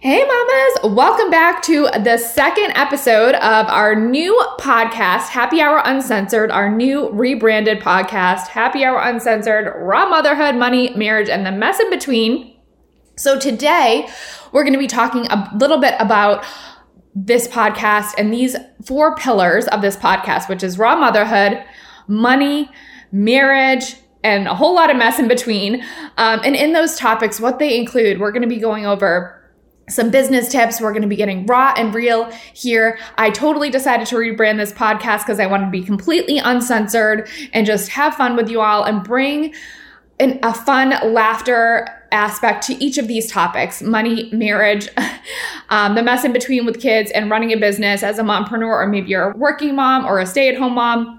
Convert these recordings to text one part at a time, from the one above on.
Hey, mamas, welcome back to the second episode of our new podcast, Happy Hour Uncensored, our new rebranded podcast, Happy Hour Uncensored, Raw Motherhood, Money, Marriage, and the Mess in Between. So, today we're going to be talking a little bit about this podcast and these four pillars of this podcast, which is raw motherhood, money, marriage, and a whole lot of mess in between. Um, and in those topics, what they include, we're going to be going over some business tips. We're going to be getting raw and real here. I totally decided to rebrand this podcast because I wanted to be completely uncensored and just have fun with you all and bring an, a fun laughter aspect to each of these topics money, marriage, um, the mess in between with kids, and running a business as a mompreneur, or maybe you're a working mom or a stay at home mom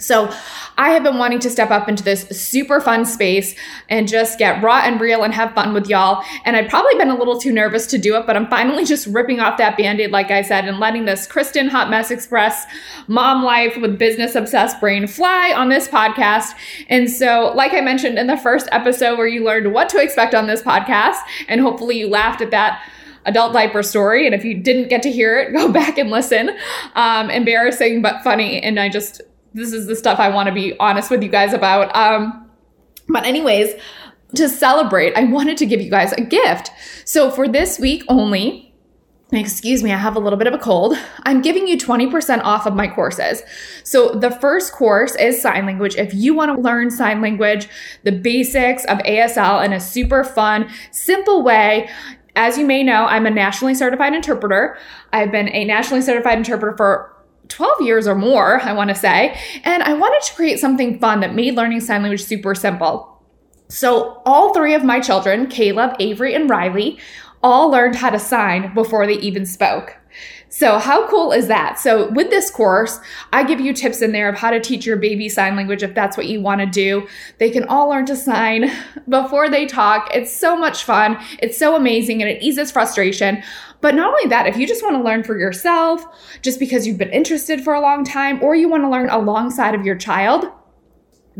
so, I have been wanting to step up into this super fun space and just get raw and real and have fun with y'all. And I've probably been a little too nervous to do it, but I'm finally just ripping off that band aid, like I said, and letting this Kristen Hot Mess Express mom life with business obsessed brain fly on this podcast. And so, like I mentioned in the first episode, where you learned what to expect on this podcast, and hopefully you laughed at that adult diaper story. And if you didn't get to hear it, go back and listen. Um, embarrassing but funny. And I just this is the stuff I want to be honest with you guys about. Um, but, anyways, to celebrate, I wanted to give you guys a gift. So, for this week only, Excuse me, I have a little bit of a cold. I'm giving you 20% off of my courses. So, the first course is sign language. If you want to learn sign language, the basics of ASL in a super fun, simple way, as you may know, I'm a nationally certified interpreter. I've been a nationally certified interpreter for 12 years or more, I want to say. And I wanted to create something fun that made learning sign language super simple. So, all three of my children, Caleb, Avery, and Riley, all learned how to sign before they even spoke. So, how cool is that? So, with this course, I give you tips in there of how to teach your baby sign language if that's what you want to do. They can all learn to sign before they talk. It's so much fun. It's so amazing and it eases frustration. But not only that, if you just want to learn for yourself, just because you've been interested for a long time, or you want to learn alongside of your child,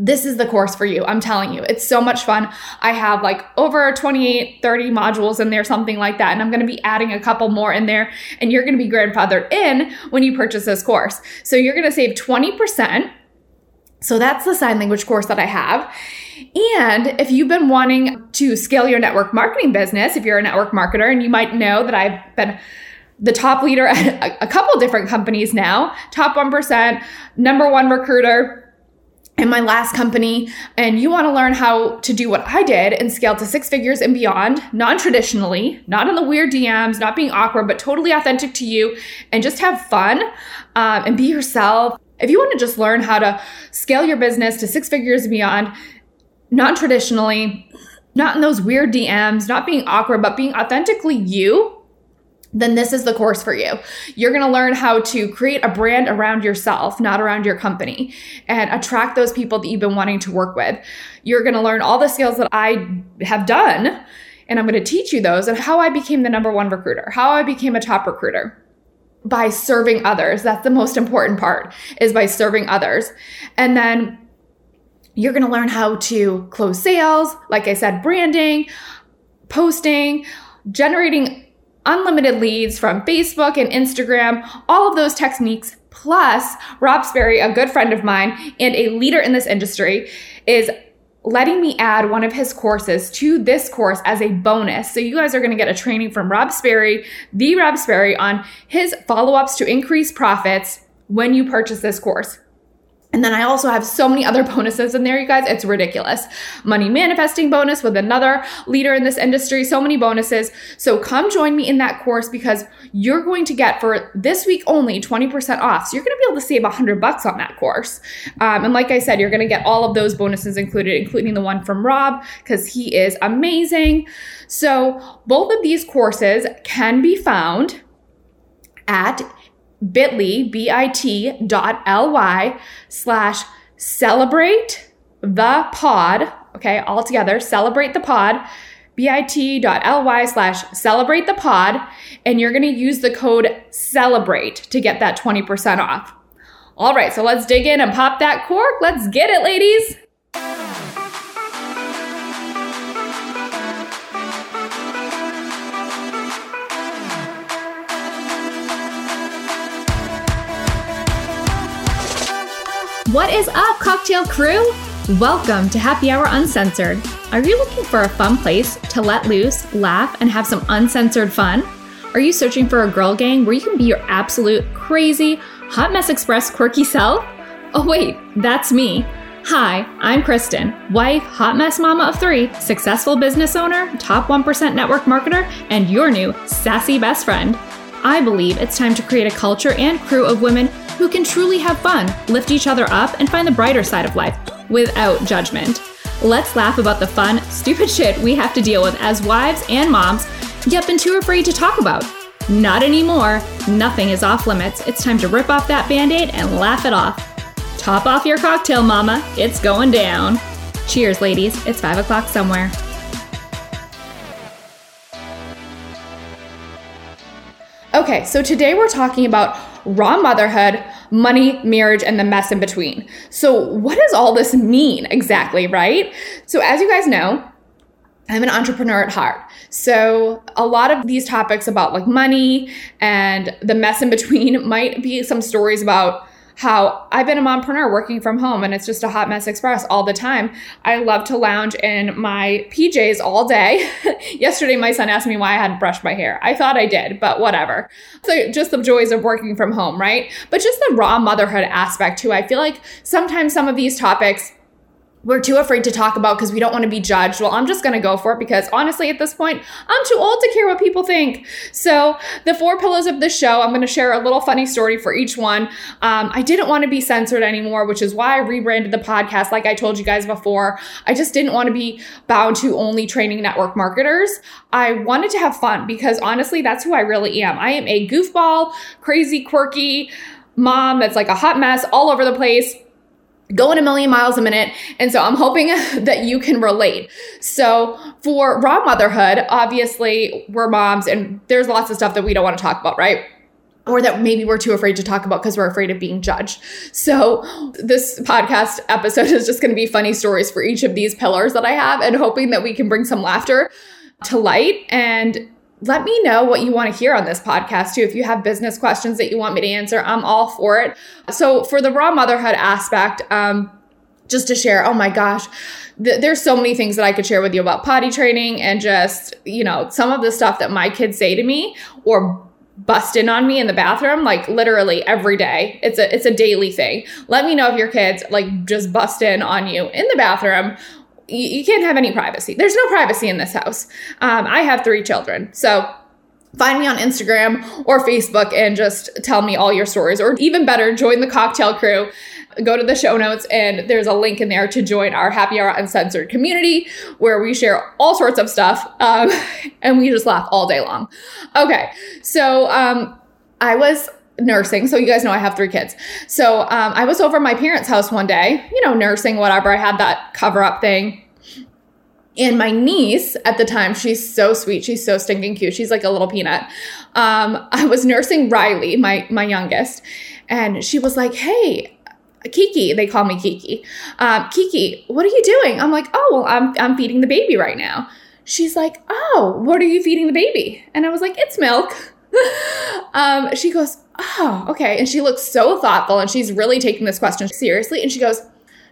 this is the course for you. I'm telling you, it's so much fun. I have like over 28, 30 modules in there, something like that. And I'm going to be adding a couple more in there. And you're going to be grandfathered in when you purchase this course. So you're going to save 20%. So that's the sign language course that I have. And if you've been wanting to scale your network marketing business, if you're a network marketer, and you might know that I've been the top leader at a couple different companies now, top 1%, number one recruiter in my last company and you want to learn how to do what I did and scale to six figures and beyond, non traditionally, not in the weird DMs, not being awkward, but totally authentic to you and just have fun um, and be yourself. If you want to just learn how to scale your business to six figures and beyond, non traditionally, not in those weird DMs, not being awkward, but being authentically you, then this is the course for you. You're going to learn how to create a brand around yourself, not around your company, and attract those people that you've been wanting to work with. You're going to learn all the skills that I have done, and I'm going to teach you those and how I became the number one recruiter, how I became a top recruiter by serving others. That's the most important part is by serving others. And then you're going to learn how to close sales, like I said, branding, posting, generating unlimited leads from Facebook and Instagram, all of those techniques. Plus, Rob Sperry, a good friend of mine and a leader in this industry, is letting me add one of his courses to this course as a bonus. So you guys are going to get a training from Rob Sperry, the Rob Sperry, on his follow ups to increase profits when you purchase this course. And then I also have so many other bonuses in there, you guys. It's ridiculous. Money manifesting bonus with another leader in this industry, so many bonuses. So come join me in that course because you're going to get for this week only 20% off. So you're going to be able to save 100 bucks on that course. Um, and like I said, you're going to get all of those bonuses included, including the one from Rob because he is amazing. So both of these courses can be found at bit.ly, B-I-T dot L-Y slash celebrate the pod. Okay, all together, celebrate the pod, bit.ly slash celebrate the pod. And you're going to use the code celebrate to get that 20% off. All right, so let's dig in and pop that cork. Let's get it, ladies. What is up, cocktail crew? Welcome to Happy Hour Uncensored. Are you looking for a fun place to let loose, laugh, and have some uncensored fun? Are you searching for a girl gang where you can be your absolute crazy, hot mess express quirky self? Oh, wait, that's me. Hi, I'm Kristen, wife, hot mess mama of three, successful business owner, top 1% network marketer, and your new sassy best friend. I believe it's time to create a culture and crew of women who can truly have fun, lift each other up, and find the brighter side of life without judgment. Let's laugh about the fun, stupid shit we have to deal with as wives and moms, yet been too afraid to talk about. Not anymore. Nothing is off limits. It's time to rip off that band aid and laugh it off. Top off your cocktail, mama. It's going down. Cheers, ladies. It's five o'clock somewhere. Okay, so today we're talking about raw motherhood, money, marriage, and the mess in between. So, what does all this mean exactly, right? So, as you guys know, I'm an entrepreneur at heart. So, a lot of these topics about like money and the mess in between might be some stories about how I've been a mompreneur working from home and it's just a hot mess express all the time. I love to lounge in my PJs all day. Yesterday, my son asked me why I hadn't brushed my hair. I thought I did, but whatever. So, just the joys of working from home, right? But just the raw motherhood aspect too. I feel like sometimes some of these topics, we're too afraid to talk about because we don't want to be judged. Well, I'm just going to go for it because honestly, at this point, I'm too old to care what people think. So, the four pillars of the show, I'm going to share a little funny story for each one. Um, I didn't want to be censored anymore, which is why I rebranded the podcast. Like I told you guys before, I just didn't want to be bound to only training network marketers. I wanted to have fun because honestly, that's who I really am. I am a goofball, crazy, quirky mom that's like a hot mess all over the place going a million miles a minute. And so I'm hoping that you can relate. So for raw motherhood, obviously we're moms and there's lots of stuff that we don't want to talk about, right? Or that maybe we're too afraid to talk about because we're afraid of being judged. So, this podcast episode is just going to be funny stories for each of these pillars that I have and hoping that we can bring some laughter to light and let me know what you want to hear on this podcast too. If you have business questions that you want me to answer, I'm all for it. So, for the raw motherhood aspect, um, just to share, oh my gosh, th- there's so many things that I could share with you about potty training and just, you know, some of the stuff that my kids say to me or bust in on me in the bathroom like literally every day it's a it's a daily thing let me know if your kids like just bust in on you in the bathroom you, you can't have any privacy. There's no privacy in this house. Um, I have three children. So find me on Instagram or Facebook and just tell me all your stories. Or even better, join the cocktail crew. Go to the show notes and there's a link in there to join our Happy Hour Uncensored community where we share all sorts of stuff um, and we just laugh all day long. Okay, so um, I was nursing. So you guys know I have three kids. So um, I was over my parents' house one day, you know, nursing, whatever. I had that cover up thing. And my niece at the time, she's so sweet. She's so stinking cute. She's like a little peanut. Um, I was nursing Riley, my my youngest, and she was like, "Hey, Kiki, they call me Kiki. Um, Kiki, what are you doing? I'm like, oh, well, I'm, I'm feeding the baby right now. She's like, oh, what are you feeding the baby? And I was like, it's milk. um, she goes, oh, okay. And she looks so thoughtful and she's really taking this question seriously. And she goes,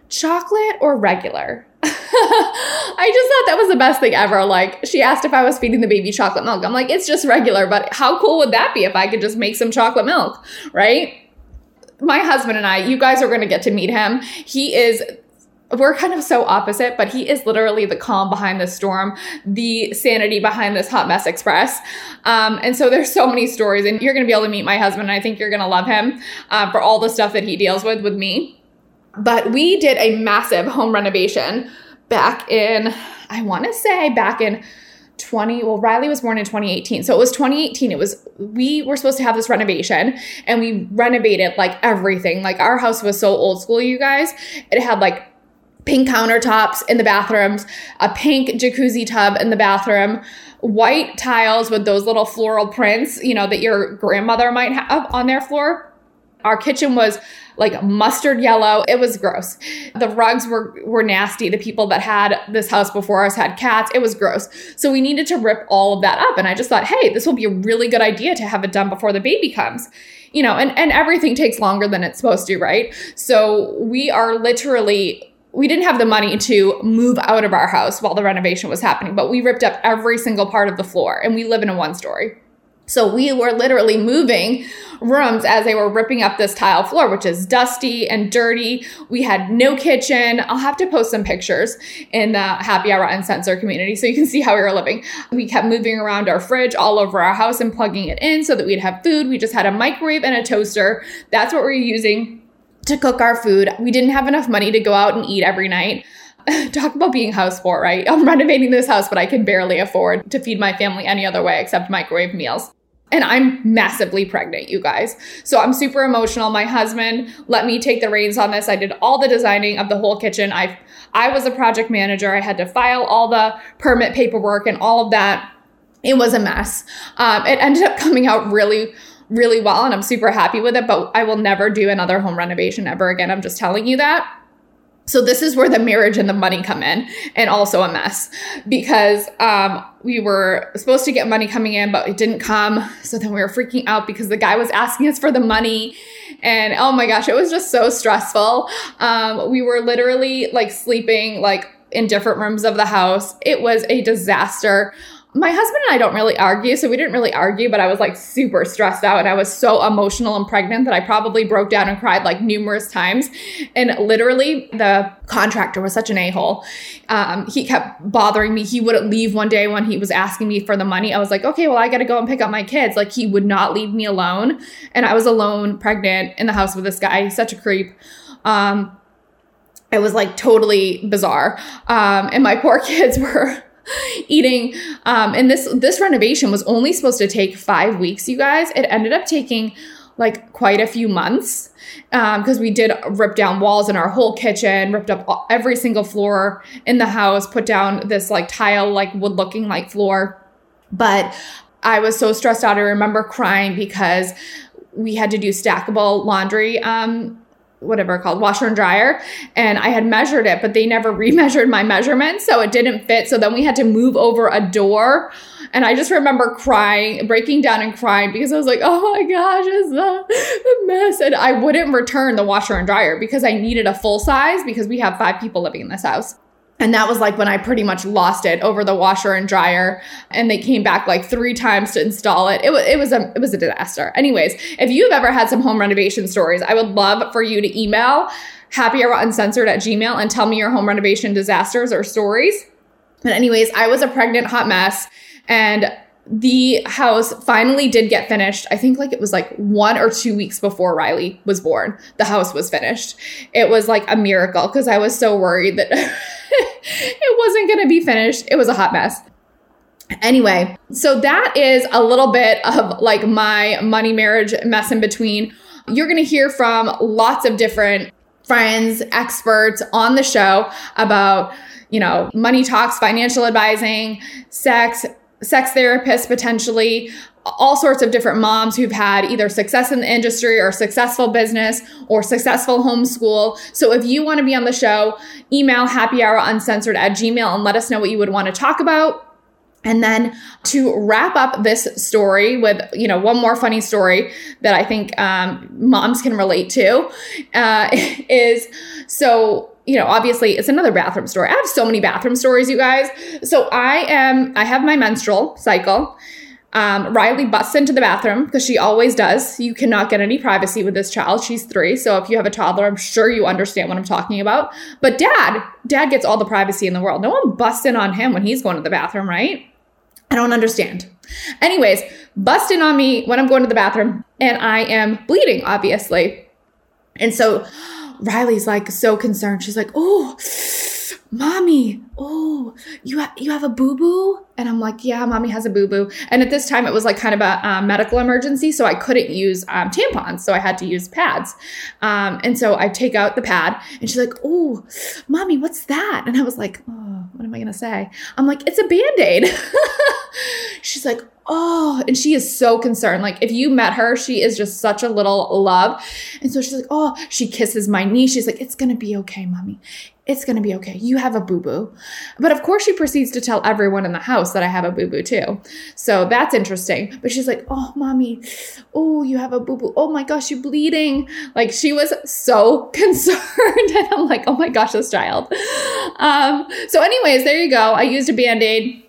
chocolate or regular? I just thought that was the best thing ever. Like, she asked if I was feeding the baby chocolate milk. I'm like, it's just regular, but how cool would that be if I could just make some chocolate milk, right? My husband and I, you guys are going to get to meet him. He is we're kind of so opposite, but he is literally the calm behind the storm, the sanity behind this hot mess express. Um, and so there's so many stories, and you're going to be able to meet my husband. And I think you're going to love him uh, for all the stuff that he deals with with me. But we did a massive home renovation back in, I want to say back in 20 well riley was born in 2018 so it was 2018 it was we were supposed to have this renovation and we renovated like everything like our house was so old school you guys it had like pink countertops in the bathrooms, a pink jacuzzi tub in the bathroom, white tiles with those little floral prints, you know, that your grandmother might have on their floor. Our kitchen was like mustard yellow. It was gross. The rugs were were nasty. The people that had this house before us had cats. It was gross. So we needed to rip all of that up. And I just thought, hey, this will be a really good idea to have it done before the baby comes. You know, and, and everything takes longer than it's supposed to, right? So we are literally we didn't have the money to move out of our house while the renovation was happening, but we ripped up every single part of the floor and we live in a one story. So we were literally moving rooms as they were ripping up this tile floor, which is dusty and dirty. We had no kitchen. I'll have to post some pictures in the Happy Hour Uncensored community so you can see how we were living. We kept moving around our fridge all over our house and plugging it in so that we'd have food. We just had a microwave and a toaster. That's what we we're using to cook our food. We didn't have enough money to go out and eat every night. Talk about being house poor, right? I'm renovating this house, but I can barely afford to feed my family any other way except microwave meals. And I'm massively pregnant, you guys. So I'm super emotional. My husband let me take the reins on this. I did all the designing of the whole kitchen. I I was a project manager. I had to file all the permit paperwork and all of that. It was a mess. Um, it ended up coming out really really well and I'm super happy with it, but I will never do another home renovation ever again. I'm just telling you that. So this is where the marriage and the money come in, and also a mess because um, we were supposed to get money coming in, but it didn't come. So then we were freaking out because the guy was asking us for the money, and oh my gosh, it was just so stressful. Um, we were literally like sleeping like in different rooms of the house. It was a disaster my husband and I don't really argue, so we didn't really argue, but I was like super stressed out and I was so emotional and pregnant that I probably broke down and cried like numerous times. And literally, the contractor was such an a hole. Um, he kept bothering me. He wouldn't leave one day when he was asking me for the money. I was like, okay, well, I got to go and pick up my kids. Like, he would not leave me alone. And I was alone, pregnant in the house with this guy. He's such a creep. Um, it was like totally bizarre. Um, and my poor kids were eating. Um, and this this renovation was only supposed to take five weeks, you guys. It ended up taking like quite a few months because um, we did rip down walls in our whole kitchen, ripped up every single floor in the house, put down this like tile, like wood looking like floor. But I was so stressed out. I remember crying because we had to do stackable laundry um, whatever called washer and dryer and i had measured it but they never remeasured my measurements so it didn't fit. So then we had to move over a door and i just remember crying breaking down and crying because i was like oh my gosh it's a mess and i wouldn't return the washer and dryer because i needed a full size because we have five people living in this house and that was like when I pretty much lost it over the washer and dryer. And they came back like three times to install it. It was it was a it was a disaster. Anyways, if you've ever had some home renovation stories, I would love for you to email happyhouruncensored at gmail and tell me your home renovation disasters or stories. But anyways, I was a pregnant hot mess and the house finally did get finished. I think like it was like one or two weeks before Riley was born. The house was finished. It was like a miracle because I was so worried that it wasn't going to be finished. It was a hot mess. Anyway, so that is a little bit of like my money marriage mess in between. You're going to hear from lots of different friends, experts on the show about, you know, money talks, financial advising, sex, sex therapists potentially, all sorts of different moms who've had either success in the industry or successful business or successful homeschool. So if you want to be on the show, email happyhouruncensored at gmail and let us know what you would want to talk about. And then to wrap up this story with, you know, one more funny story that I think um, moms can relate to uh, is so you know, obviously it's another bathroom story. I have so many bathroom stories, you guys. So I am, I have my menstrual cycle. Um, Riley busts into the bathroom because she always does. You cannot get any privacy with this child. She's three. So if you have a toddler, I'm sure you understand what I'm talking about. But dad, dad gets all the privacy in the world. No one busts in on him when he's going to the bathroom, right? I don't understand. Anyways, bust in on me when I'm going to the bathroom and I am bleeding, obviously. And so Riley's like so concerned. She's like, "Oh, mommy, oh, you ha- you have a boo boo?" And I'm like, "Yeah, mommy has a boo boo." And at this time, it was like kind of a um, medical emergency, so I couldn't use um, tampons, so I had to use pads. Um, and so I take out the pad, and she's like, "Oh, mommy, what's that?" And I was like, "Oh, what am I gonna say?" I'm like, "It's a band aid." she's like, oh, and she is so concerned. Like if you met her, she is just such a little love. And so she's like, oh, she kisses my knee. She's like, it's going to be okay, mommy. It's going to be okay. You have a boo boo. But of course, she proceeds to tell everyone in the house that I have a boo boo too. So that's interesting. But she's like, oh, mommy, oh, you have a boo boo. Oh my gosh, you're bleeding. Like she was so concerned. and I'm like, oh my gosh, this child. Um, so, anyways, there you go. I used a band aid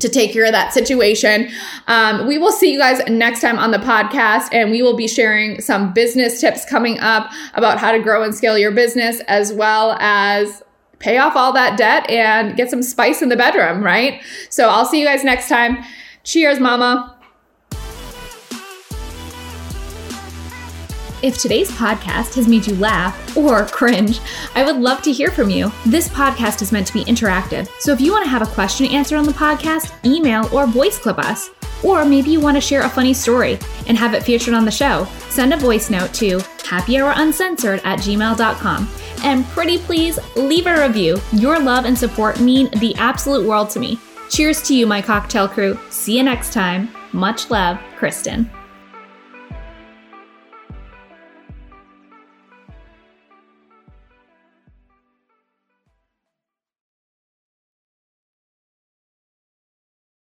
to take care of that situation. Um, we will see you guys next time on the podcast, and we will be sharing some business tips coming up about how to grow and scale your business, as well as pay off all that debt and get some spice in the bedroom, right? So I'll see you guys next time. Cheers, mama. If today's podcast has made you laugh or cringe, I would love to hear from you. This podcast is meant to be interactive, so if you want to have a question answered on the podcast, email or voice clip us. Or maybe you want to share a funny story and have it featured on the show, send a voice note to happyhouruncensored at gmail.com. And pretty please leave a review. Your love and support mean the absolute world to me. Cheers to you, my cocktail crew. See you next time. Much love, Kristen.